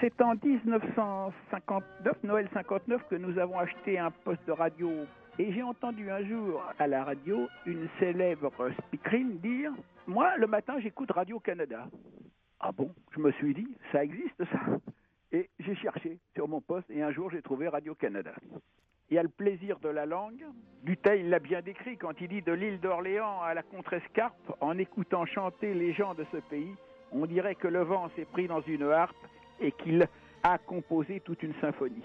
C'est en 1959, Noël 59, que nous avons acheté un poste de radio. Et j'ai entendu un jour à la radio une célèbre speakerine dire Moi, le matin, j'écoute Radio-Canada. Ah bon Je me suis dit Ça existe ça Et j'ai cherché sur mon poste et un jour, j'ai trouvé Radio-Canada. Il y a le plaisir de la langue. Duteil l'a bien décrit quand il dit de l'île d'Orléans à la Contrescarpe, en écoutant chanter les gens de ce pays, on dirait que le vent s'est pris dans une harpe et qu'il a composé toute une symphonie.